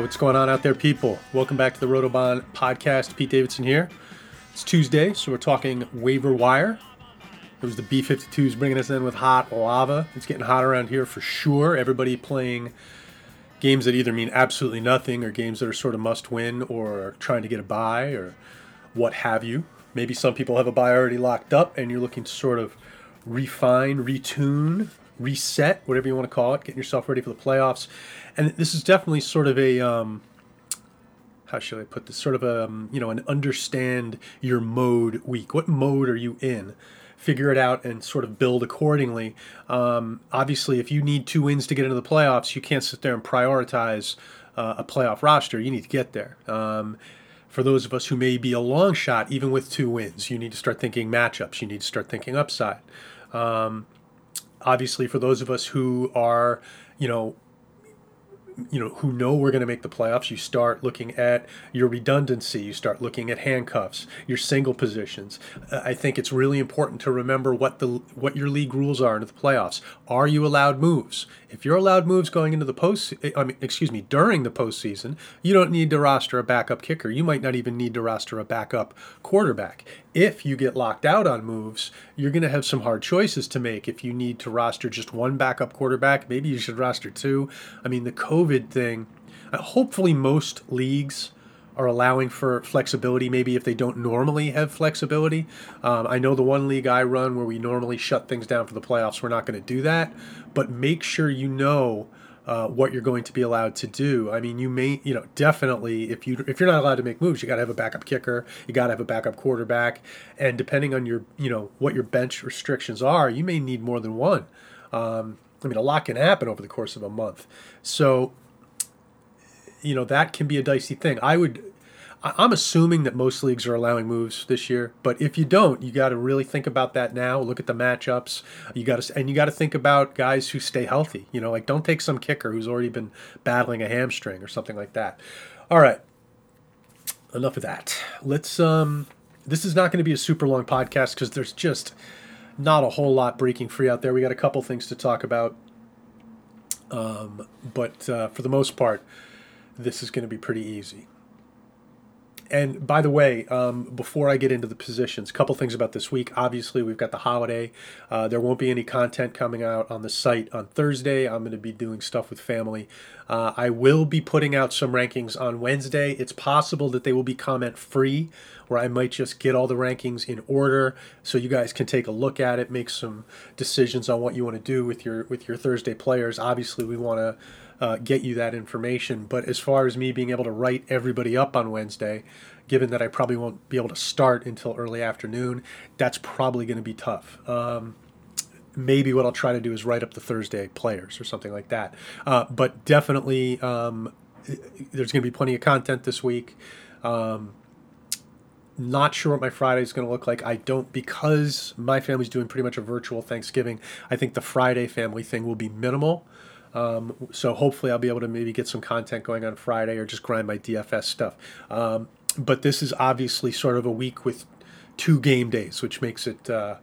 What's going on out there, people? Welcome back to the Rotobahn podcast. Pete Davidson here. It's Tuesday, so we're talking waiver wire. It was the B 52s bringing us in with hot lava. It's getting hot around here for sure. Everybody playing games that either mean absolutely nothing or games that are sort of must win or trying to get a bye or what have you. Maybe some people have a bye already locked up and you're looking to sort of refine, retune, reset, whatever you want to call it, getting yourself ready for the playoffs. And this is definitely sort of a um, how should I put this? Sort of a um, you know an understand your mode week. What mode are you in? Figure it out and sort of build accordingly. Um, obviously, if you need two wins to get into the playoffs, you can't sit there and prioritize uh, a playoff roster. You need to get there. Um, for those of us who may be a long shot, even with two wins, you need to start thinking matchups. You need to start thinking upside. Um, obviously, for those of us who are, you know, you know who know we're going to make the playoffs you start looking at your redundancy you start looking at handcuffs your single positions. Uh, i think it's really important to remember what the what your league rules are into the playoffs. Are you allowed moves? If you're allowed moves going into the post i mean excuse me during the postseason you don't need to roster a backup kicker. You might not even need to roster a backup quarterback if you get locked out on moves, you're going to have some hard choices to make. If you need to roster just one backup quarterback, maybe you should roster two. I mean, the COVID thing, uh, hopefully, most leagues are allowing for flexibility, maybe if they don't normally have flexibility. Um, I know the one league I run where we normally shut things down for the playoffs, we're not going to do that. But make sure you know uh, what you're going to be allowed to do. I mean, you may, you know, definitely if you if you're not allowed to make moves, you got to have a backup kicker, you got to have a backup quarterback, and depending on your, you know, what your bench restrictions are, you may need more than one. Um, I mean, a lot can happen over the course of a month, so you know that can be a dicey thing. I would I'm assuming that most leagues are allowing moves this year, but if you don't, you got to really think about that now. Look at the matchups. You got to and you got to think about guys who stay healthy. You know, like don't take some kicker who's already been battling a hamstring or something like that. All right, enough of that. Let's. um This is not going to be a super long podcast because there's just not a whole lot breaking free out there. We got a couple things to talk about, um, but uh, for the most part, this is going to be pretty easy and by the way, um, before I get into the positions, a couple things about this week. Obviously, we've got the holiday. Uh, there won't be any content coming out on the site on Thursday. I'm going to be doing stuff with family. Uh, I will be putting out some rankings on Wednesday. It's possible that they will be comment free, where I might just get all the rankings in order, so you guys can take a look at it, make some decisions on what you want to do with your with your Thursday players. Obviously, we want to uh, get you that information. But as far as me being able to write everybody up on Wednesday, given that I probably won't be able to start until early afternoon, that's probably going to be tough. Um, maybe what I'll try to do is write up the Thursday players or something like that. Uh, but definitely, um, there's going to be plenty of content this week. Um, not sure what my Friday is going to look like. I don't because my family's doing pretty much a virtual Thanksgiving. I think the Friday family thing will be minimal. Um, so hopefully I'll be able to maybe get some content going on Friday or just grind my DFS stuff. Um, but this is obviously sort of a week with two game days, which makes it, uh,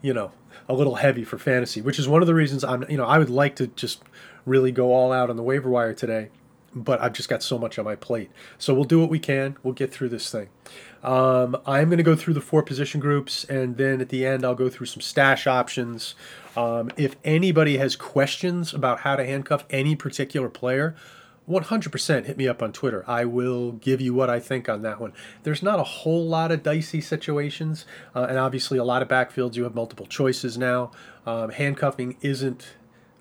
you know, a little heavy for fantasy. Which is one of the reasons I'm, you know, I would like to just really go all out on the waiver wire today, but I've just got so much on my plate. So we'll do what we can. We'll get through this thing. Um, I'm going to go through the four position groups, and then at the end, I'll go through some stash options. Um, if anybody has questions about how to handcuff any particular player, 100% hit me up on Twitter. I will give you what I think on that one. There's not a whole lot of dicey situations, uh, and obviously, a lot of backfields you have multiple choices now. Um, handcuffing isn't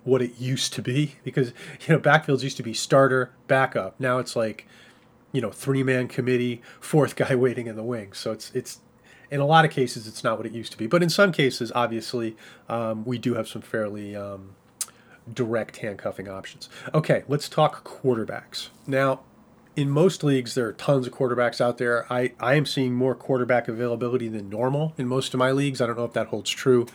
what it used to be because you know backfields used to be starter, backup. Now it's like you know, three man committee, fourth guy waiting in the wings. So it's it's in a lot of cases it's not what it used to be, but in some cases, obviously, um, we do have some fairly um, direct handcuffing options. Okay, let's talk quarterbacks now. In most leagues, there are tons of quarterbacks out there. I, I am seeing more quarterback availability than normal in most of my leagues. I don't know if that holds true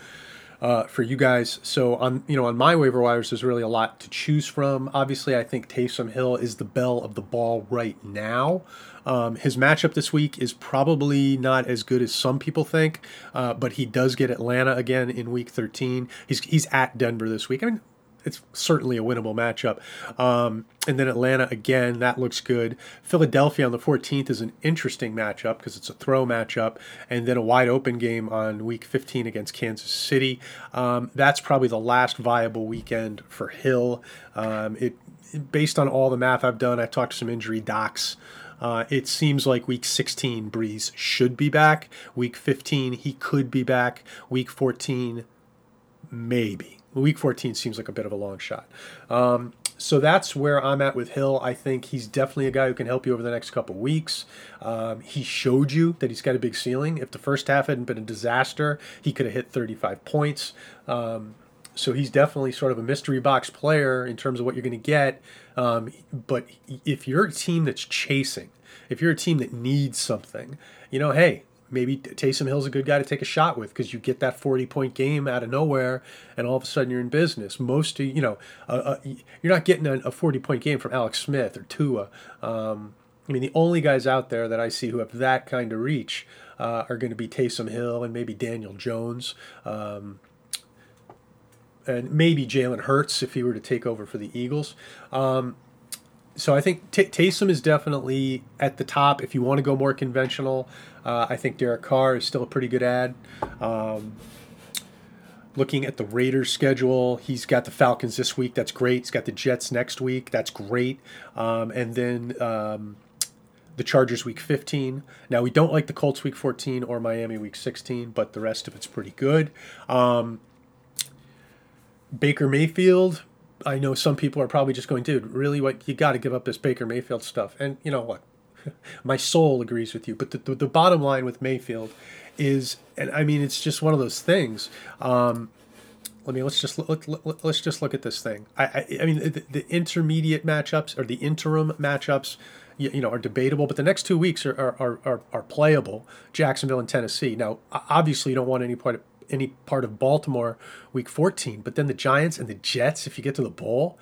uh, for you guys. So on you know on my waiver wires, there's really a lot to choose from. Obviously, I think Taysom Hill is the belle of the ball right now. Um, his matchup this week is probably not as good as some people think, uh, but he does get Atlanta again in Week 13. He's he's at Denver this week. I mean, it's certainly a winnable matchup. Um, and then Atlanta again, that looks good. Philadelphia on the 14th is an interesting matchup because it's a throw matchup, and then a wide open game on week 15 against Kansas City. Um, that's probably the last viable weekend for Hill. Um, it based on all the math I've done, I've talked to some injury docs. Uh, it seems like week 16, Brees should be back. Week 15, he could be back. Week 14, maybe. Week 14 seems like a bit of a long shot. Um, so that's where I'm at with Hill. I think he's definitely a guy who can help you over the next couple weeks. Um, he showed you that he's got a big ceiling. If the first half hadn't been a disaster, he could have hit 35 points. Um, so he's definitely sort of a mystery box player in terms of what you're going to get. Um, but if you're a team that's chasing, if you're a team that needs something, you know, hey, maybe Taysom Hill's a good guy to take a shot with because you get that 40 point game out of nowhere and all of a sudden you're in business. Most of, you know, uh, uh, you're not getting a, a, 40 point game from Alex Smith or Tua. Um, I mean, the only guys out there that I see who have that kind of reach uh, are going to be Taysom Hill and maybe Daniel Jones. Um, and maybe Jalen Hurts if he were to take over for the Eagles. Um, so I think T- Taysom is definitely at the top. If you want to go more conventional, uh, I think Derek Carr is still a pretty good ad. Um, looking at the Raiders schedule, he's got the Falcons this week. That's great. He's got the Jets next week. That's great. Um, and then um, the Chargers week 15. Now, we don't like the Colts week 14 or Miami week 16, but the rest of it's pretty good. Um, Baker Mayfield, I know some people are probably just going, dude, really, what you got to give up this Baker Mayfield stuff. And you know what? My soul agrees with you. But the, the, the, bottom line with Mayfield is, and I mean, it's just one of those things. Um, let me let's just let, let, let's just look at this thing. I I, I mean, the, the, intermediate matchups or the interim matchups. You, you know, are debatable, but the next two weeks are, are, are, are playable. Jacksonville and Tennessee. Now, obviously, you don't want any part of any part of Baltimore week 14. But then the Giants and the Jets, if you get to the bowl,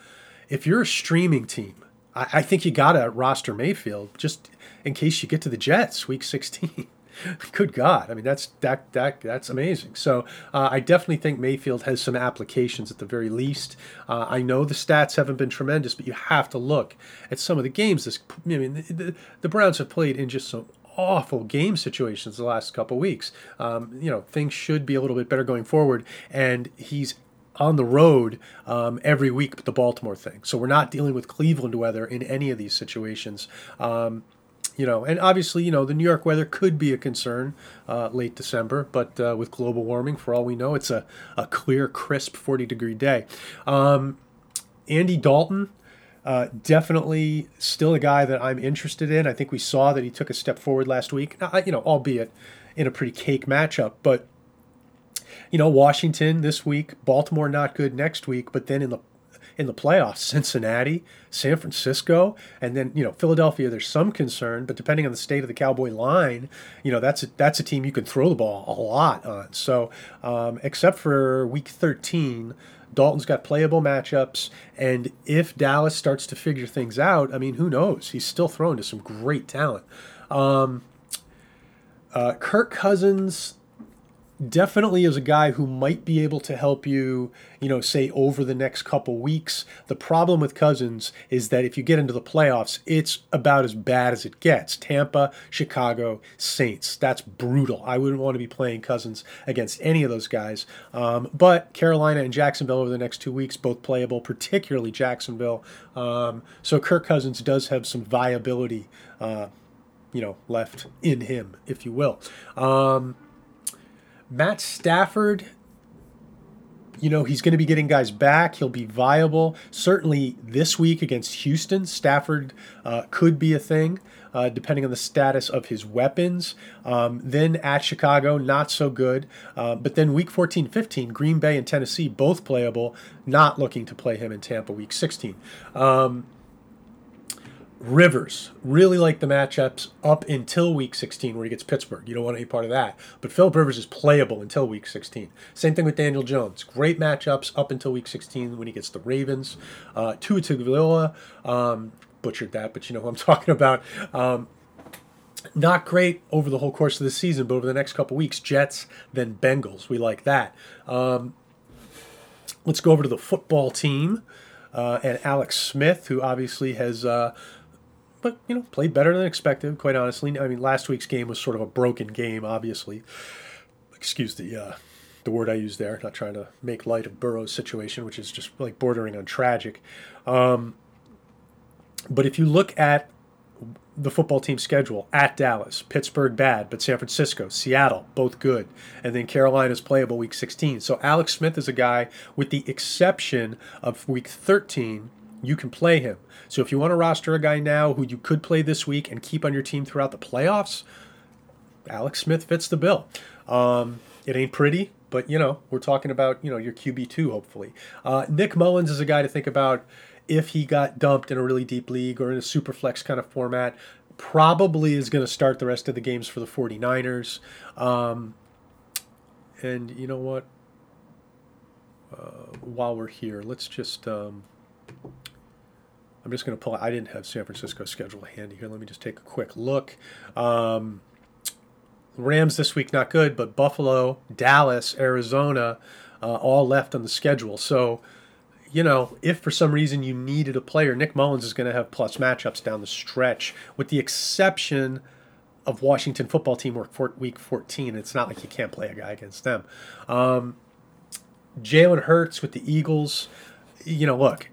if you're a streaming team, I, I think you got to roster Mayfield just in case you get to the Jets week 16. Good God! I mean, that's that that that's amazing. So uh, I definitely think Mayfield has some applications at the very least. Uh, I know the stats haven't been tremendous, but you have to look at some of the games. This I mean, the, the, Browns have played in just some awful game situations the last couple weeks. Um, you know, things should be a little bit better going forward, and he's on the road um, every week but the Baltimore thing. So we're not dealing with Cleveland weather in any of these situations. Um, you know, and obviously, you know, the New York weather could be a concern uh, late December, but uh, with global warming, for all we know, it's a, a clear, crisp 40 degree day. Um, Andy Dalton, uh, definitely still a guy that I'm interested in. I think we saw that he took a step forward last week, you know, albeit in a pretty cake matchup. But, you know, Washington this week, Baltimore not good next week, but then in the in the playoffs, Cincinnati, San Francisco, and then you know Philadelphia. There's some concern, but depending on the state of the Cowboy line, you know that's a, that's a team you can throw the ball a lot on. So, um, except for Week 13, Dalton's got playable matchups, and if Dallas starts to figure things out, I mean, who knows? He's still thrown to some great talent. Um, uh, Kirk Cousins definitely is a guy who might be able to help you, you know, say over the next couple weeks. The problem with Cousins is that if you get into the playoffs, it's about as bad as it gets. Tampa, Chicago, Saints. That's brutal. I wouldn't want to be playing Cousins against any of those guys. Um, but Carolina and Jacksonville over the next two weeks, both playable, particularly Jacksonville. Um, so Kirk Cousins does have some viability. Uh, you know, left in him, if you will. Um, Matt Stafford, you know, he's going to be getting guys back. He'll be viable. Certainly this week against Houston, Stafford uh, could be a thing. Uh, depending on the status of his weapons. Um, then at Chicago, not so good. Uh, but then week 14, 15, Green Bay and Tennessee, both playable, not looking to play him in Tampa week 16. Um, Rivers really like the matchups up until week 16 where he gets Pittsburgh. You don't want any part of that. But Philip Rivers is playable until week 16. Same thing with Daniel Jones. Great matchups up until week 16 when he gets the Ravens. Uh, Tua Tagovailoa, um, butchered that, but you know who I'm talking about. Um, not great over the whole course of the season, but over the next couple weeks, Jets, then Bengals. We like that. Um, let's go over to the football team uh, and Alex Smith, who obviously has. Uh, but you know, played better than expected. Quite honestly, I mean, last week's game was sort of a broken game. Obviously, excuse the uh, the word I use there. Not trying to make light of Burrow's situation, which is just like bordering on tragic. Um, but if you look at the football team schedule at Dallas, Pittsburgh bad, but San Francisco, Seattle, both good. And then Carolina's playable week 16. So Alex Smith is a guy, with the exception of week 13, you can play him. So if you want to roster a guy now who you could play this week and keep on your team throughout the playoffs, Alex Smith fits the bill. Um, it ain't pretty, but you know we're talking about you know your QB two hopefully. Uh, Nick Mullens is a guy to think about if he got dumped in a really deep league or in a super flex kind of format, probably is going to start the rest of the games for the 49ers. Um, and you know what? Uh, while we're here, let's just. Um, I'm just going to pull. I didn't have San Francisco schedule handy here. Let me just take a quick look. Um, Rams this week not good, but Buffalo, Dallas, Arizona, uh, all left on the schedule. So you know, if for some reason you needed a player, Nick Mullens is going to have plus matchups down the stretch, with the exception of Washington football team week 14. It's not like you can't play a guy against them. Um, Jalen Hurts with the Eagles, you know, look,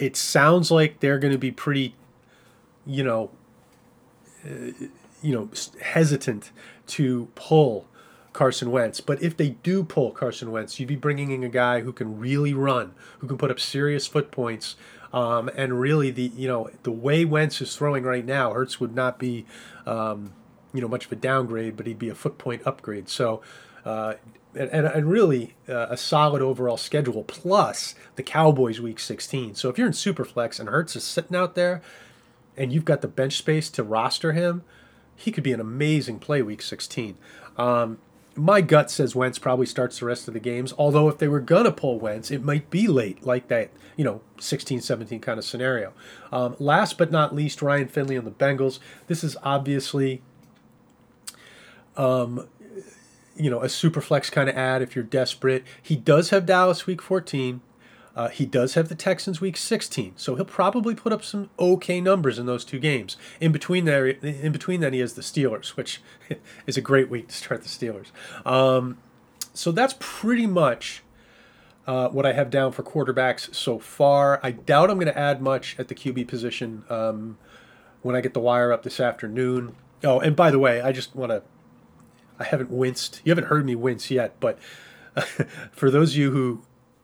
it sounds like they're going to be pretty, you know, uh, you know, hesitant to pull Carson Wentz. But if they do pull Carson Wentz, you'd be bringing in a guy who can really run, who can put up serious foot points. Um, and really, the you know the way Wentz is throwing right now, Hurts would not be, um, you know, much of a downgrade, but he'd be a foot point upgrade. So, uh, and, and really uh, a solid overall schedule. Plus the Cowboys week 16. So if you're in Superflex and Hurts is sitting out there, and you've got the bench space to roster him, he could be an amazing play week 16. Um, my gut says Wentz probably starts the rest of the games. Although if they were gonna pull Wentz, it might be late, like that, you know, 16-17 kind of scenario. Um, last but not least, Ryan Finley on the Bengals. This is obviously, um, you know, a super flex kind of ad if you're desperate. He does have Dallas Week 14. Uh, he does have the Texans week 16, so he'll probably put up some okay numbers in those two games. In between there, in between that, he has the Steelers, which is a great week to start the Steelers. Um, so that's pretty much uh, what I have down for quarterbacks so far. I doubt I'm going to add much at the QB position um, when I get the wire up this afternoon. Oh, and by the way, I just want to. I haven't winced. You haven't heard me wince yet, but for those of you who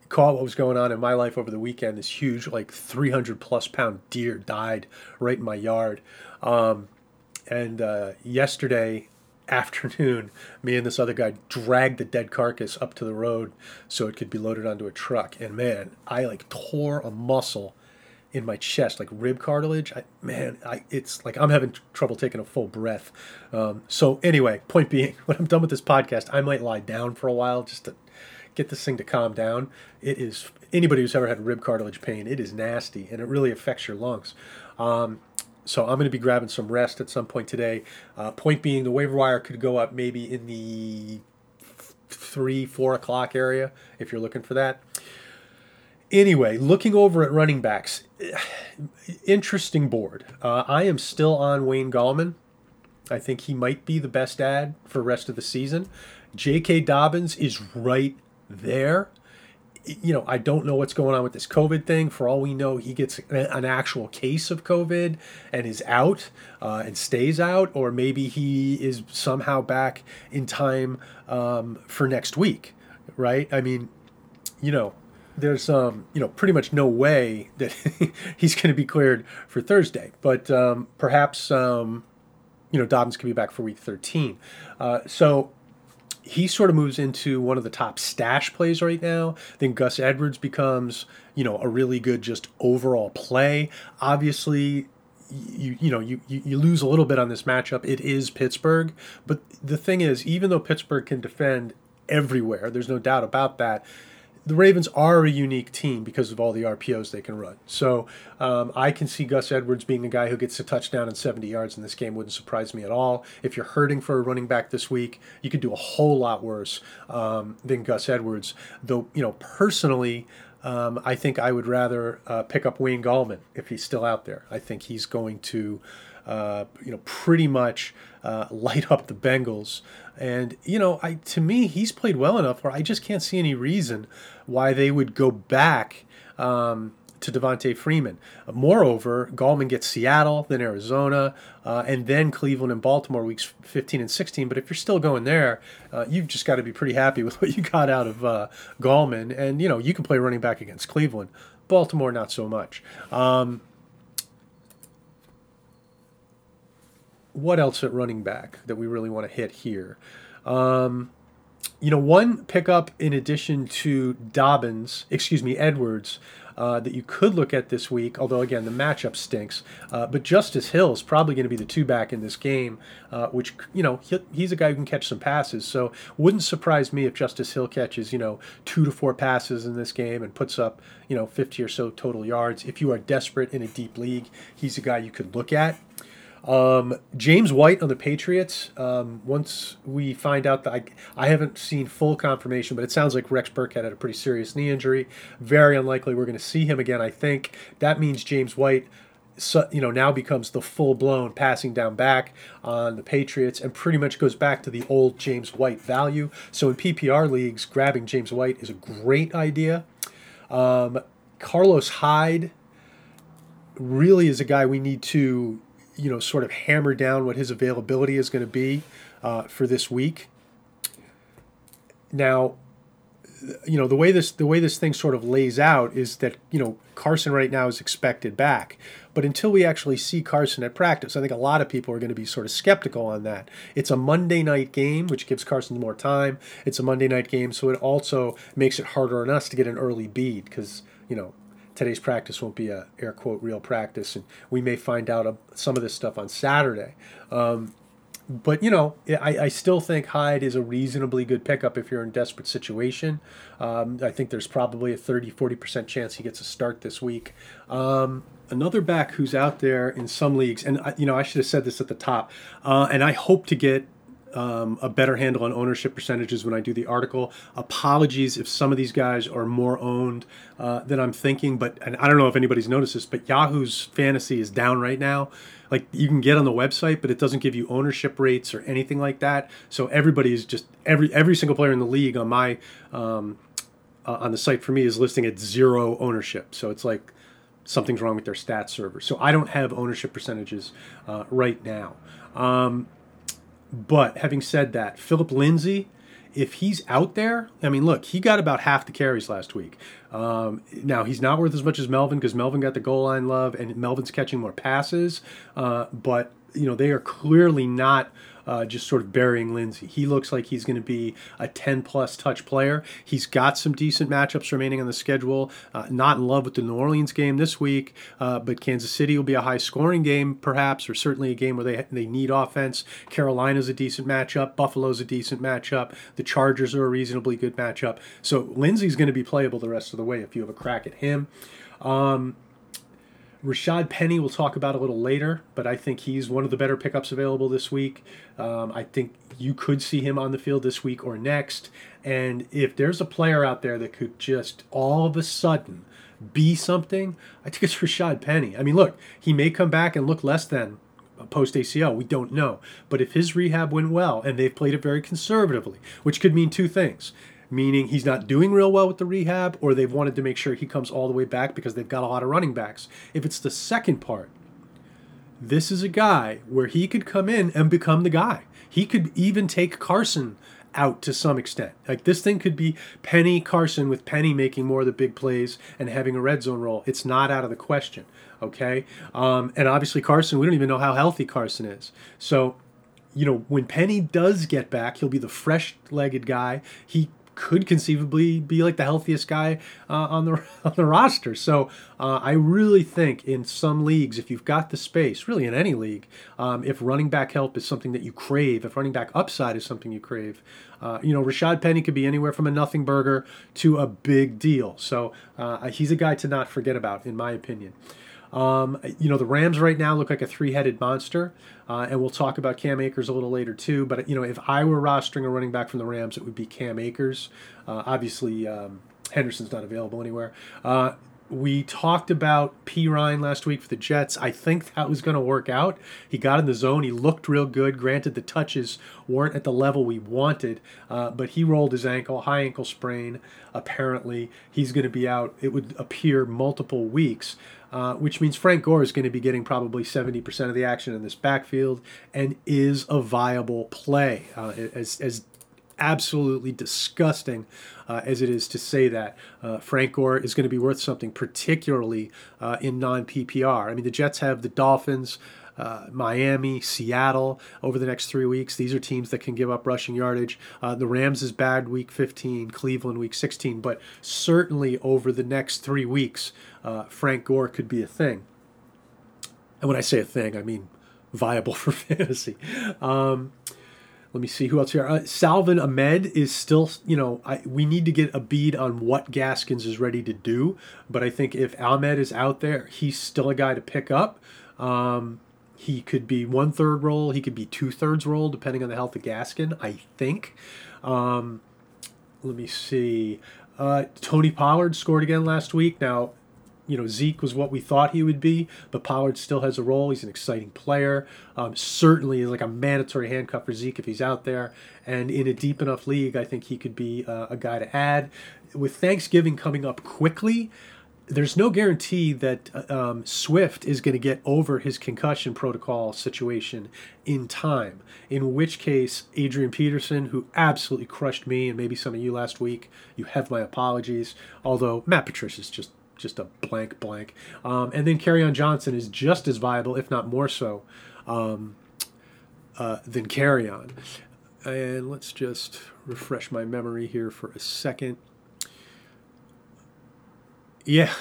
caught what was going on in my life over the weekend. This huge, like 300 plus pound deer died right in my yard. Um, and uh, yesterday afternoon, me and this other guy dragged the dead carcass up to the road so it could be loaded onto a truck. And man, I like tore a muscle in my chest, like rib cartilage. I, man, I, it's like I'm having trouble taking a full breath. Um, so anyway, point being, when I'm done with this podcast, I might lie down for a while just to get this thing to calm down. It is anybody who's ever had rib cartilage pain. It is nasty, and it really affects your lungs. Um, so I'm going to be grabbing some rest at some point today. Uh, point being, the waiver wire could go up maybe in the three, four o'clock area if you're looking for that. Anyway, looking over at running backs, interesting board. Uh, I am still on Wayne Gallman. I think he might be the best ad for rest of the season. J.K. Dobbins is right there. You know, I don't know what's going on with this COVID thing. For all we know, he gets an actual case of COVID and is out uh, and stays out, or maybe he is somehow back in time um, for next week, right? I mean, you know, there's um, you know pretty much no way that he's going to be cleared for Thursday, but um, perhaps um, you know Dobbins could be back for week 13. Uh, so he sort of moves into one of the top stash plays right now. Then Gus Edwards becomes, you know, a really good just overall play. Obviously, you you know you you lose a little bit on this matchup. It is Pittsburgh, but the thing is, even though Pittsburgh can defend everywhere, there's no doubt about that. The Ravens are a unique team because of all the RPOs they can run. So um, I can see Gus Edwards being a guy who gets a touchdown and 70 yards in this game. Wouldn't surprise me at all. If you're hurting for a running back this week, you could do a whole lot worse um, than Gus Edwards. Though, you know, personally, um, I think I would rather uh, pick up Wayne Gallman if he's still out there. I think he's going to, uh, you know, pretty much uh, light up the Bengals. And you know, I to me, he's played well enough where I just can't see any reason why they would go back um, to Devonta Freeman. Moreover, Gallman gets Seattle, then Arizona, uh, and then Cleveland and Baltimore weeks 15 and 16. But if you're still going there, uh, you've just got to be pretty happy with what you got out of uh, Gallman. And, you know, you can play running back against Cleveland. Baltimore, not so much. Um, what else at running back that we really want to hit here? Um, you know, one pickup in addition to Dobbins, excuse me, Edwards, uh, that you could look at this week, although again, the matchup stinks. Uh, but Justice Hill is probably going to be the two back in this game, uh, which, you know, he, he's a guy who can catch some passes. So wouldn't surprise me if Justice Hill catches, you know, two to four passes in this game and puts up, you know, 50 or so total yards. If you are desperate in a deep league, he's a guy you could look at. Um, James White on the Patriots. Um, once we find out that I, I haven't seen full confirmation, but it sounds like Rex Burkhead had a pretty serious knee injury. Very unlikely we're going to see him again. I think that means James White. So, you know now becomes the full blown passing down back on the Patriots and pretty much goes back to the old James White value. So in PPR leagues, grabbing James White is a great idea. Um, Carlos Hyde really is a guy we need to you know, sort of hammer down what his availability is going to be uh, for this week. Now, you know, the way this the way this thing sort of lays out is that you know Carson right now is expected back, but until we actually see Carson at practice, I think a lot of people are going to be sort of skeptical on that. It's a Monday night game, which gives Carson more time. It's a Monday night game, so it also makes it harder on us to get an early bead because you know today's practice won't be a air quote real practice, and we may find out some of this stuff on Saturday. Um, but you know, I, I still think Hyde is a reasonably good pickup if you're in desperate situation. Um, I think there's probably a 30 40% chance he gets a start this week. Um, another back who's out there in some leagues, and you know, I should have said this at the top, uh, and I hope to get um, a better handle on ownership percentages when I do the article. Apologies if some of these guys are more owned uh, than I'm thinking, but and I don't know if anybody's noticed this, but Yahoo's fantasy is down right now. Like you can get on the website, but it doesn't give you ownership rates or anything like that. So everybody is just every every single player in the league on my um, uh, on the site for me is listing at zero ownership. So it's like something's wrong with their stats server. So I don't have ownership percentages uh, right now. Um, but having said that, Phillip Lindsay, if he's out there, I mean, look, he got about half the carries last week. Um, now he's not worth as much as Melvin because Melvin got the goal line love and Melvin's catching more passes. Uh, but you know they are clearly not uh, just sort of burying Lindsay. He looks like he's going to be a 10 plus touch player. He's got some decent matchups remaining on the schedule. Uh, not in love with the New Orleans game this week, uh, but Kansas City will be a high scoring game, perhaps, or certainly a game where they, they need offense. Carolina's a decent matchup. Buffalo's a decent matchup. The Chargers are a reasonably good matchup. So Lindsay's going to be playable the rest of the way if you have a crack at him. Um, Rashad Penny we'll talk about a little later, but I think he's one of the better pickups available this week. Um, I think you could see him on the field this week or next. And if there's a player out there that could just all of a sudden be something, I think it's Rashad Penny. I mean, look, he may come back and look less than post ACL. We don't know. But if his rehab went well and they've played it very conservatively, which could mean two things meaning he's not doing real well with the rehab, or they've wanted to make sure he comes all the way back because they've got a lot of running backs. If it's the second part, this is a guy where he could come in and become the guy. He could even take Carson out to some extent. Like this thing could be Penny Carson with Penny making more of the big plays and having a red zone role. It's not out of the question. Okay. Um, and obviously Carson, we don't even know how healthy Carson is. So, you know, when Penny does get back, he'll be the fresh legged guy. He could conceivably be like the healthiest guy uh, on the on the roster. So uh, I really think in some leagues, if you've got the space, really in any league, um, if running back help is something that you crave, if running back upside is something you crave, uh, you know, Rashad Penny could be anywhere from a nothing burger to a big deal. So uh, he's a guy to not forget about, in my opinion. Um, you know, the Rams right now look like a three headed monster, uh, and we'll talk about Cam Akers a little later too. But, you know, if I were rostering a running back from the Rams, it would be Cam Akers. Uh, obviously, um, Henderson's not available anywhere. Uh, we talked about Perine last week for the Jets. I think that was going to work out. He got in the zone. He looked real good. Granted, the touches weren't at the level we wanted, uh, but he rolled his ankle, high ankle sprain. Apparently, he's going to be out. It would appear multiple weeks. Uh, which means Frank Gore is going to be getting probably 70% of the action in this backfield and is a viable play. Uh, as, as absolutely disgusting uh, as it is to say that. Uh, Frank Gore is going to be worth something, particularly uh, in non PPR. I mean, the Jets have the Dolphins. Uh, Miami, Seattle over the next three weeks. These are teams that can give up rushing yardage. Uh, the Rams is bad week 15, Cleveland week 16, but certainly over the next three weeks, uh, Frank Gore could be a thing. And when I say a thing, I mean viable for fantasy. Um, let me see who else here. Uh, Salvon Ahmed is still, you know, I, we need to get a bead on what Gaskins is ready to do. But I think if Ahmed is out there, he's still a guy to pick up. Um, he could be one third role, he could be two thirds role, depending on the health of Gaskin, I think. Um, let me see. Uh, Tony Pollard scored again last week. Now, you know, Zeke was what we thought he would be, but Pollard still has a role. He's an exciting player. Um, certainly is like a mandatory handcuff for Zeke if he's out there. And in a deep enough league, I think he could be uh, a guy to add. With Thanksgiving coming up quickly, there's no guarantee that uh, um, Swift is going to get over his concussion protocol situation in time. In which case, Adrian Peterson, who absolutely crushed me and maybe some of you last week, you have my apologies. Although Matt Patricia is just just a blank blank. Um, and then Kerryon Johnson is just as viable, if not more so, um, uh, than Kerryon. And let's just refresh my memory here for a second. Yeah,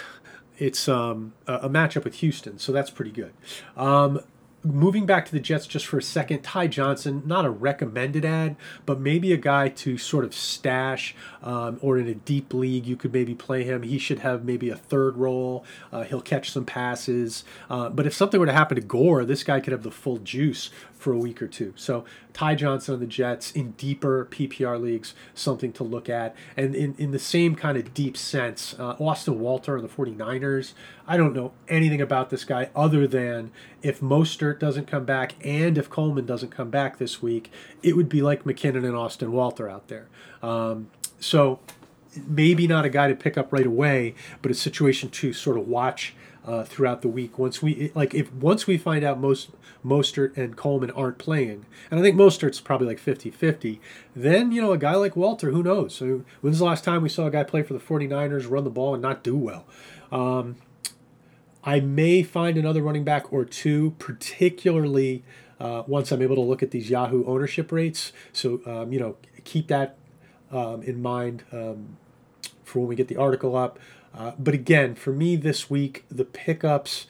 it's um, a matchup with Houston, so that's pretty good. Um, moving back to the Jets just for a second, Ty Johnson, not a recommended ad, but maybe a guy to sort of stash um, or in a deep league, you could maybe play him. He should have maybe a third role. Uh, he'll catch some passes. Uh, but if something were to happen to Gore, this guy could have the full juice for a week or two. So Ty Johnson on the Jets in deeper PPR leagues, something to look at. And in, in the same kind of deep sense, uh, Austin Walter on the 49ers, I don't know anything about this guy other than if Mostert doesn't come back and if Coleman doesn't come back this week, it would be like McKinnon and Austin Walter out there. Um, so maybe not a guy to pick up right away, but a situation to sort of watch uh, throughout the week. Once we like, if once we find out most Mostert and Coleman aren't playing, and I think Mostert's probably like 50-50, then you know a guy like Walter, who knows? So when's the last time we saw a guy play for the 49ers, run the ball, and not do well? Um, I may find another running back or two, particularly uh, once I'm able to look at these Yahoo ownership rates. So um, you know, keep that um, in mind um, for when we get the article up. Uh, but again, for me this week, the pickups.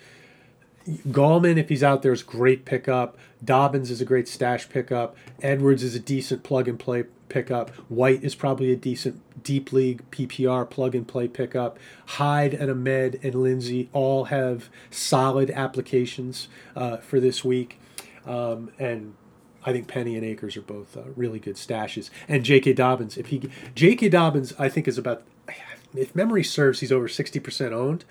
Gallman, if he's out there, is great pickup. Dobbins is a great stash pickup. Edwards is a decent plug and play pickup. White is probably a decent deep league PPR plug and play pickup. Hyde and Ahmed and Lindsay all have solid applications uh, for this week. Um, and I think Penny and Akers are both uh, really good stashes. And J.K. Dobbins, if he J.K. Dobbins, I think is about if memory serves, he's over 60% owned.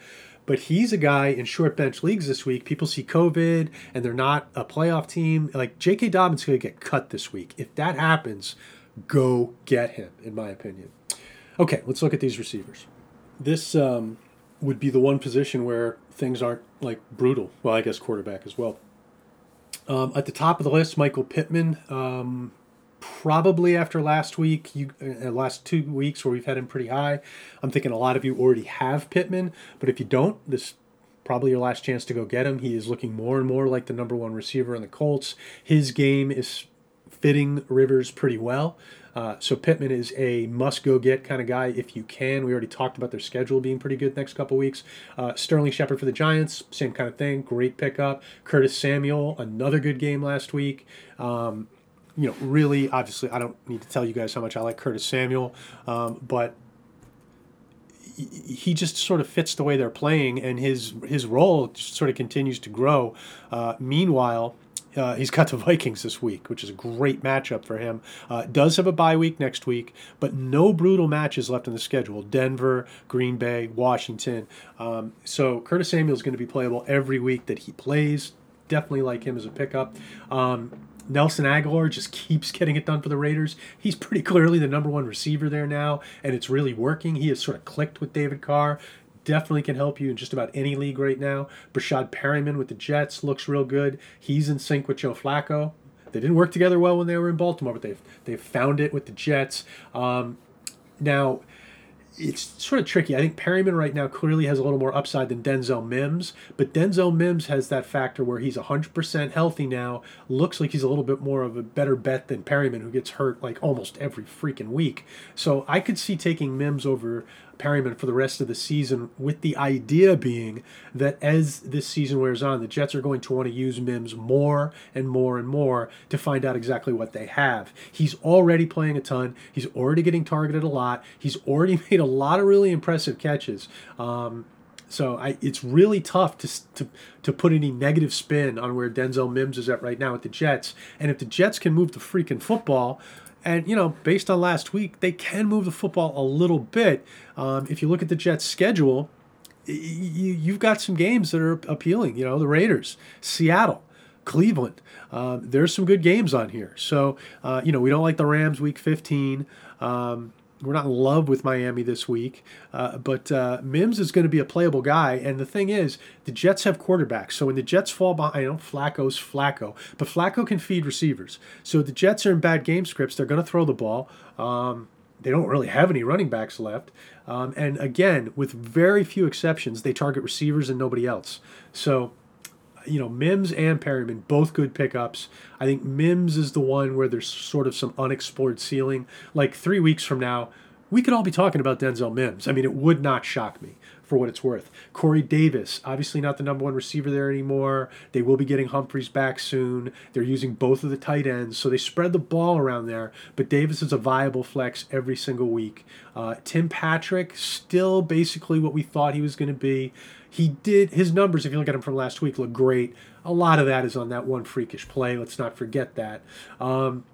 But he's a guy in short bench leagues this week. People see COVID and they're not a playoff team. Like J.K. Dobbins going to get cut this week. If that happens, go get him, in my opinion. Okay, let's look at these receivers. This um, would be the one position where things aren't like brutal. Well, I guess quarterback as well. Um, at the top of the list, Michael Pittman. Um, probably after last week, you uh, last two weeks where we've had him pretty high. I'm thinking a lot of you already have Pittman, but if you don't, this probably your last chance to go get him. He is looking more and more like the number one receiver in the Colts. His game is fitting Rivers pretty well. Uh, so Pittman is a must-go get kind of guy if you can. We already talked about their schedule being pretty good next couple weeks. Uh, Sterling Shepard for the Giants, same kind of thing. Great pickup. Curtis Samuel, another good game last week. Um, you know, really, obviously, I don't need to tell you guys how much I like Curtis Samuel, um, but he just sort of fits the way they're playing, and his his role sort of continues to grow. Uh, meanwhile, uh, he's got the Vikings this week, which is a great matchup for him. Uh, does have a bye week next week, but no brutal matches left in the schedule. Denver, Green Bay, Washington. Um, so Curtis Samuel is going to be playable every week that he plays. Definitely like him as a pickup. Um, Nelson Agholor just keeps getting it done for the Raiders. He's pretty clearly the number one receiver there now, and it's really working. He has sort of clicked with David Carr definitely can help you in just about any league right now. Breshad Perriman with the Jets looks real good. He's in sync with Joe Flacco. They didn't work together well when they were in Baltimore, but they've they've found it with the Jets. Um, now, it's sort of tricky. I think Perriman right now clearly has a little more upside than Denzel Mims, but Denzel Mims has that factor where he's 100% healthy now. Looks like he's a little bit more of a better bet than Perriman, who gets hurt like almost every freaking week. So I could see taking Mims over Perriman for the rest of the season, with the idea being that as this season wears on, the Jets are going to want to use Mims more and more and more to find out exactly what they have. He's already playing a ton. He's already getting targeted a lot. He's already made a lot of really impressive catches. Um, so I, it's really tough to, to to put any negative spin on where Denzel Mims is at right now with the Jets. And if the Jets can move the freaking football, and, you know, based on last week, they can move the football a little bit. Um, if you look at the Jets' schedule, you, have got some games that are appealing. You know, the Raiders, Seattle, Cleveland. Um, there's some good games on here. So, uh, you know, we don't like the Rams week 15. Um, we're not in love with Miami this week, uh, but uh, Mims is going to be a playable guy. And the thing is, the Jets have quarterbacks. So when the Jets fall behind, I know Flacco's Flacco, but Flacco can feed receivers. So the Jets are in bad game scripts. They're going to throw the ball. Um, they don't really have any running backs left. Um, and again, with very few exceptions, they target receivers and nobody else. So you know, Mims and Perriman, both good pickups. I think Mims is the one where there's sort of some unexplored ceiling. Like three weeks from now, we could all be talking about Denzel Mims. I mean, it would not shock me for what it's worth. Corey Davis, obviously not the number one receiver there anymore. They will be getting Humphries back soon. They're using both of the tight ends, so they spread the ball around there. But Davis is a viable flex every single week. Uh, Tim Patrick, still basically what we thought he was going to be. He did his numbers. If you look at him from last week, look great. A lot of that is on that one freakish play. Let's not forget that. Um,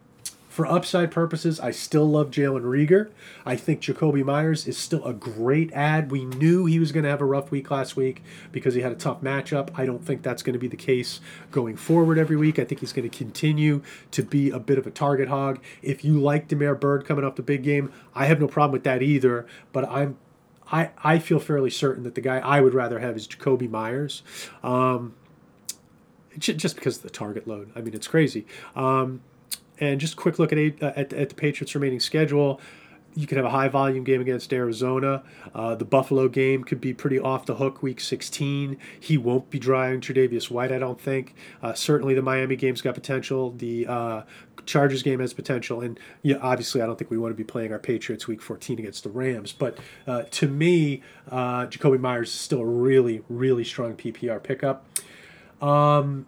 for upside purposes, I still love Jalen Reagor I think Jakobi Meyers is still a great ad. We knew he was going to have a rough week last week because he had a tough matchup. I don't think that's going to be the case going forward every week. I think he's going to continue to be a bit of a target hog. If you like Damiere Byrd coming off the big game, I have no problem with that either. But I'm I, I feel fairly certain that the guy I would rather have is Jakobi Meyers. Um, just because of the target load. I mean, it's crazy. Um, and just a quick look at, eight, uh, at, at the Patriots' remaining schedule you could have a high volume game against Arizona. Uh, the Buffalo game could be pretty off the hook week 16. He won't be driving Tre'Davious White, I don't think. Uh, certainly the Miami game's got potential. The uh, Chargers game has potential. And yeah, obviously, I don't think we want to be playing our Patriots week 14 against the Rams. But uh, to me, uh, Jakobi Meyers is still a really, really strong PPR pickup. Um,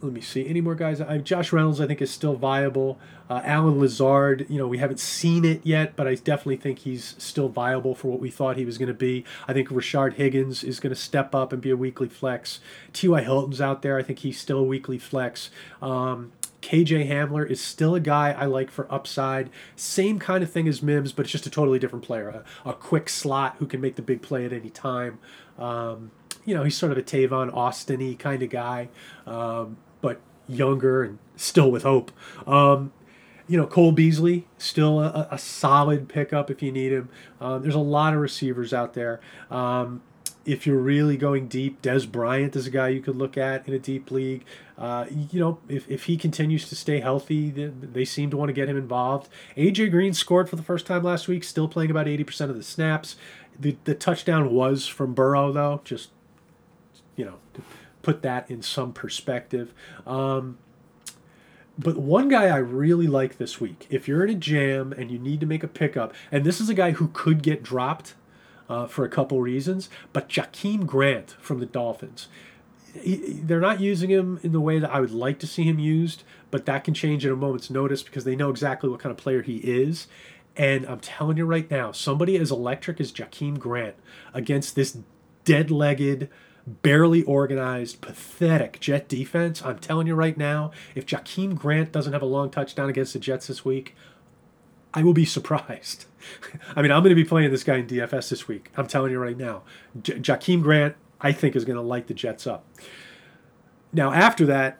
let me see any more guys. I, Josh Reynolds, I think, is still viable. Uh, Allen Lazard, you know, we haven't seen it yet, but I definitely think he's still viable for what we thought he was going to be. I think Rashard Higgins is going to step up and be a weekly flex. T.Y. Hilton's out there. I think he's still a weekly flex. Um, KJ Hamler is still a guy I like for upside. Same kind of thing as Mims, but it's just a totally different player. A, a quick slot who can make the big play at any time. Um, you know, he's sort of a Tavon Austin y kind of guy. Um, but younger and still with hope. Um, you know, Cole Beasley, still a, a, solid pickup if you need him. Um, there's a lot of receivers out there. Um, if you're really going deep, Dez Bryant is a guy you could look at in a deep league. Uh, you know, if, if he continues to stay healthy, they, they, seem to want to get him involved. AJ Green scored for the first time last week, still playing about 80% of the snaps. The, the touchdown was from Burrow, though, just, you know, put that in some perspective. Um, But one guy I really like this week, if you're in a jam and you need to make a pickup, and this is a guy who could get dropped uh, for a couple reasons, but Jakeem Grant from the Dolphins. He, they're not using him in the way that I would like to see him used, but that can change at a moment's notice because they know exactly what kind of player he is. And I'm telling you right now, somebody as electric as Jakeem Grant against this dead legged, barely organized, pathetic Jet defense. I'm telling you right now, if Jakeem Grant doesn't have a long touchdown against the Jets this week, I will be surprised. I mean, I'm going to be playing this guy in DFS this week. I'm telling you right now. J- Jakeem Grant, I think, is going to light the Jets up. Now, after that,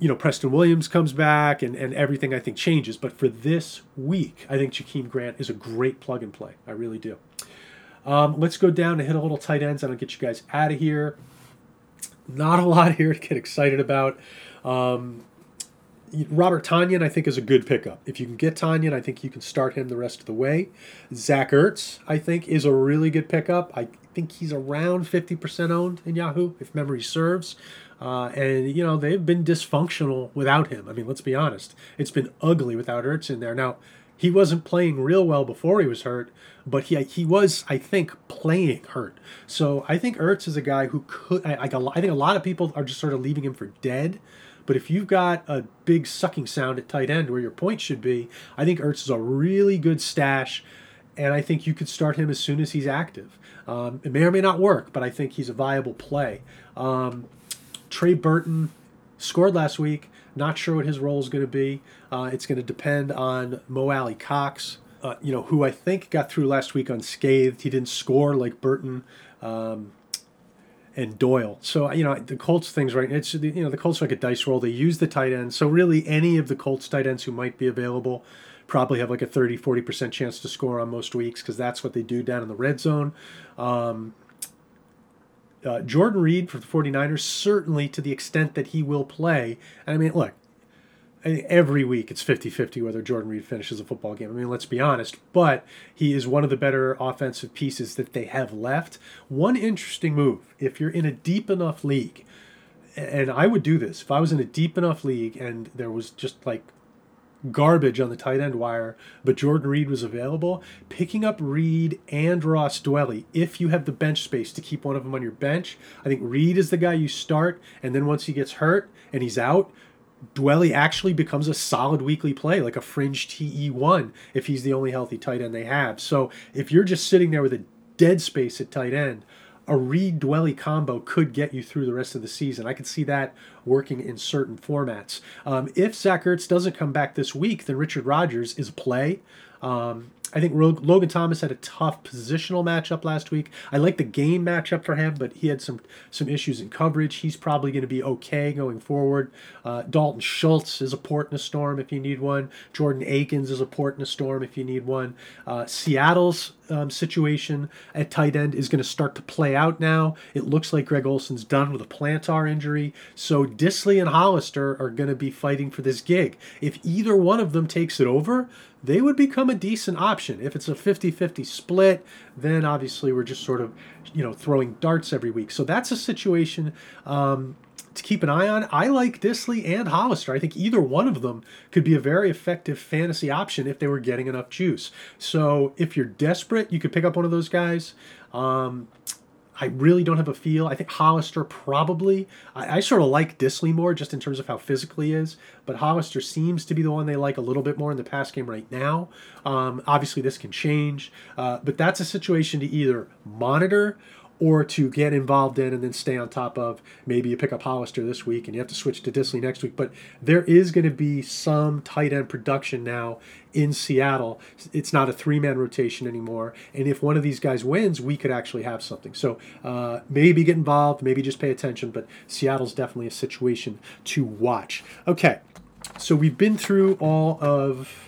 you know, Preston Williams comes back and, and everything I think changes. But for this week, I think Jakeem Grant is a great plug and play. I really do. Um, let's go down and hit a little tight ends and I'll get you guys out of here. Not a lot here to get excited about. Um, Robert Tonyan, I think, is a good pickup. If you can get Tonyan, I think you can start him the rest of the way. Zach Ertz, I think, is a really good pickup. I think he's around 50% owned in Yahoo, if memory serves. Uh, and, you know, they've been dysfunctional without him. I mean, let's be honest. It's been ugly without Ertz in there. Now, he wasn't playing real well before he was hurt, but he he was, I think, playing hurt. So I think Ertz is a guy who could. I, I, think a lot of people are just sort of leaving him for dead. But if you've got a big sucking sound at tight end where your point should be, I think Ertz is a really good stash, and I think you could start him as soon as he's active. Um, it may or may not work, but I think he's a viable play. Um, Trey Burton scored last week. Not sure what his role is going to be. Uh, it's going to depend on Mo Alie-Cox, uh, you know, who I think got through last week unscathed. He didn't score like Burton. Um, and Doyle. So you know the Colts things right. It's you know the Colts like a dice roll. They use the tight end. So really any of the Colts tight ends who might be available probably have like a 30 40% chance to score on most weeks because that's what they do down in the red zone. Um, uh, Jordan Reed for the 49ers, certainly to the extent that he will play. And I mean, look, every week it's 50-50 whether Jordan Reed finishes a football game. I mean, let's be honest, but he is one of the better offensive pieces that they have left. One interesting move, if you're in a deep enough league, and I would do this if I was in a deep enough league and there was just like garbage on the tight end wire, but Jordan Reed was available, picking up Reed and Ross Dwelley if you have the bench space to keep one of them on your bench. I think Reed is the guy you start, and then once he gets hurt and he's out, Dwelley actually becomes a solid weekly play, like a fringe TE1 if he's the only healthy tight end they have. So if you're just sitting there with a dead space at tight end, a Reed Dwelley combo could get you through the rest of the season. I could see that working in certain formats. Um, if Zach Ertz doesn't come back this week, then Richard Rodgers is a play. Um, I think Logan Thomas had a tough positional matchup last week. I like the game matchup for him, but he had some some issues in coverage. He's probably going to be okay going forward. Uh, Dalton Schultz is a port in a storm if you need one. Jordan Akins is a port in a storm if you need one. Uh, Seattle's um, situation at tight end is going to start to play out now. It looks like Greg Olsen's done with a plantar injury, so Dissly and Hollister are going to be fighting for this gig. If either one of them takes it over, they would become a decent option. If it's a 50 50 split, then obviously we're just sort of, you know, throwing darts every week. So that's a situation um, to keep an eye on. I like Dissly and Hollister. I think either one of them could be a very effective fantasy option if they were getting enough juice. So if you're desperate, you could pick up one of those guys. Um, I really don't have a feel. I think Hollister probably. I, I, sort of like Dissly more just in terms of how physically he is, but Hollister seems to be the one they like a little bit more in the pass game right now. Um, obviously, this can change, uh, but that's a situation to either monitor or to get involved in and then stay on top of. Maybe you pick up Hollister this week and you have to switch to Dissly next week. But there is going to be some tight end production now in Seattle. It's not a three man rotation anymore. And if one of these guys wins, we could actually have something. So uh, maybe get involved, maybe just pay attention. But Seattle's definitely a situation to watch. Okay, so we've been through all of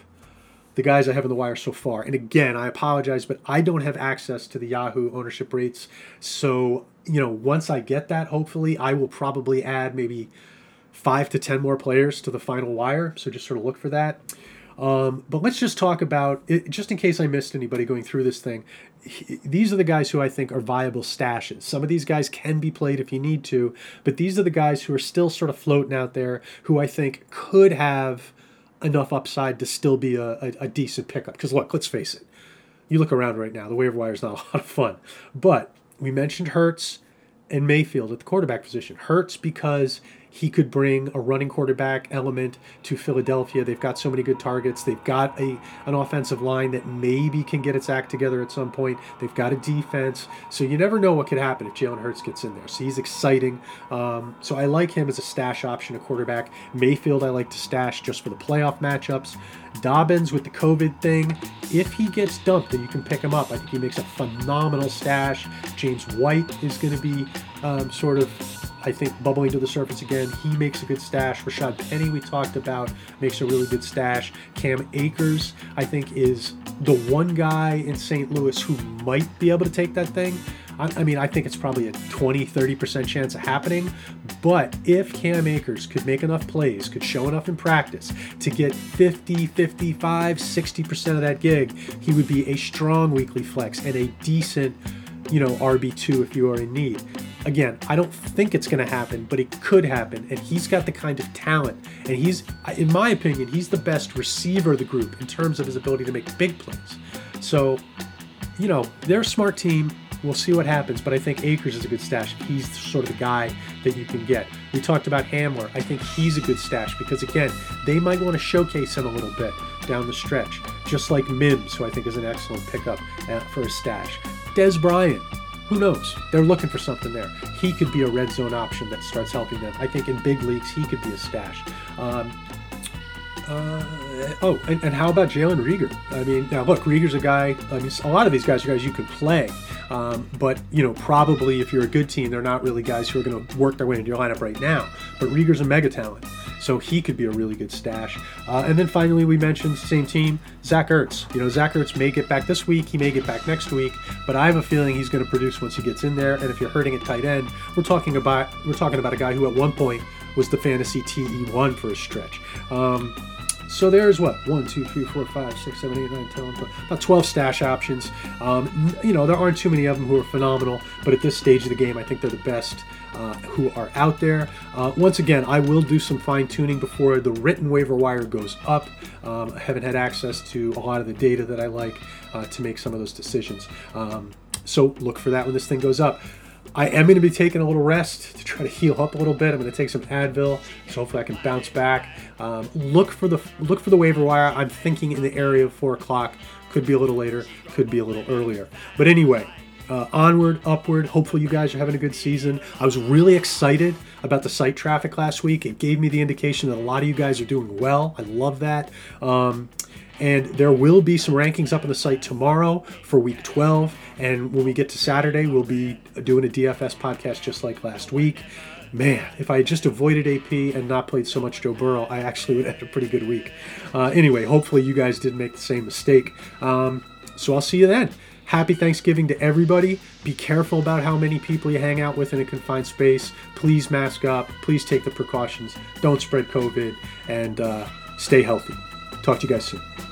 the guys I have in the wire so far. And again, I apologize, but I don't have access to the Yahoo ownership rates. So, you know, once I get that, hopefully, I will probably add maybe five to 10 more players to the final wire. So just sort of look for that. Um, but let's just talk about it, just in case I missed anybody going through this thing. He, these are the guys who I think are viable stashes. Some of these guys can be played if you need to, but these are the guys who are still sort of floating out there who I think could have enough upside to still be a, a, a decent pickup. Because look, let's face it, you look around right now, the waiver wire is not a lot of fun. But we mentioned Hurts and Mayfield at the quarterback position. Hurts because he could bring a running quarterback element to Philadelphia. They've got so many good targets. They've got a an offensive line that maybe can get its act together at some point. They've got a defense, so you never know what could happen if Jalen Hurts gets in there. So he's exciting. Um, so I like him as a stash option, a quarterback. Mayfield I like to stash just for the playoff matchups. Dobbins with the COVID thing, if he gets dumped, then you can pick him up. I think he makes a phenomenal stash. James White is going to be um, sort of I think bubbling to the surface again. He makes a good stash. Rashaad Penny, we talked about, makes a really good stash. Cam Akers, I think, is the one guy in St. Louis who might be able to take that thing. I, mean, I think it's probably a 20, 30% chance of happening. But if Cam Akers could make enough plays, could show enough in practice to get 50, 55, 60% of that gig, he would be a strong weekly flex and a decent, you know, RB2 if you are in need. Again, I don't think it's going to happen, but it could happen. And he's got the kind of talent. And he's, in my opinion, he's the best receiver of the group in terms of his ability to make big plays. So, you know, they're a smart team. We'll see what happens, but I think Akers is a good stash. He's sort of the guy that you can get. We talked about Hamler. I think he's a good stash because, again, they might want to showcase him a little bit down the stretch, just like Mims, who I think is an excellent pickup uh, for a stash. Dez Bryant, who knows? They're looking for something there. He could be a red zone option that starts helping them. I think in big leagues, he could be a stash. Um, uh, oh, and, and, how about Jalen Reagor? I mean, now look, Reagor's a guy. I mean, a lot of these guys are guys you can play, um, but you know, probably if you're a good team, they're not really guys who are going to work their way into your lineup right now. But Reagor's a mega talent. So he could be a really good stash. Uh, and then finally, we mentioned same team, Zach Ertz. You know, Zach Ertz may get back this week, he may get back next week, but I have a feeling he's going to produce once he gets in there. And if you're hurting at tight end, we're talking about we're talking about a guy who at one point was the fantasy TE1 for a stretch. Um, so there's what one, two, three, four, five, six, seven, eight, nine, ten, about 12 stash options. Um, you know, there aren't too many of them who are phenomenal, but at this stage of the game, I think they're the best uh, who are out there. Uh, once again, I will do some fine tuning before the written waiver wire goes up. Um, I haven't had access to a lot of the data that I like uh, to make some of those decisions. Um, so look for that when this thing goes up. I am going to be taking a little rest to try to heal up a little bit. I'm going to take some Advil, so hopefully I can bounce back. Um, look for the look for the waiver wire. I'm thinking in the area of four o'clock. Could be a little later. Could be a little earlier. But anyway, uh, onward, upward. Hopefully, you guys are having a good season. I was really excited about the site traffic last week. It gave me the indication that a lot of you guys are doing well. I love that. Um, and there will be some rankings up on the site tomorrow for week 12. And when we get to Saturday, we'll be doing a DFS podcast just like last week. Man, if I just avoided AP and not played so much Joe Burrow, I actually would have had a pretty good week. Uh, anyway, hopefully you guys didn't make the same mistake. Um, so I'll see you then. Happy Thanksgiving to everybody. Be careful about how many people you hang out with in a confined space. Please mask up. Please take the precautions. Don't spread COVID and uh, stay healthy. Talk to you guys soon.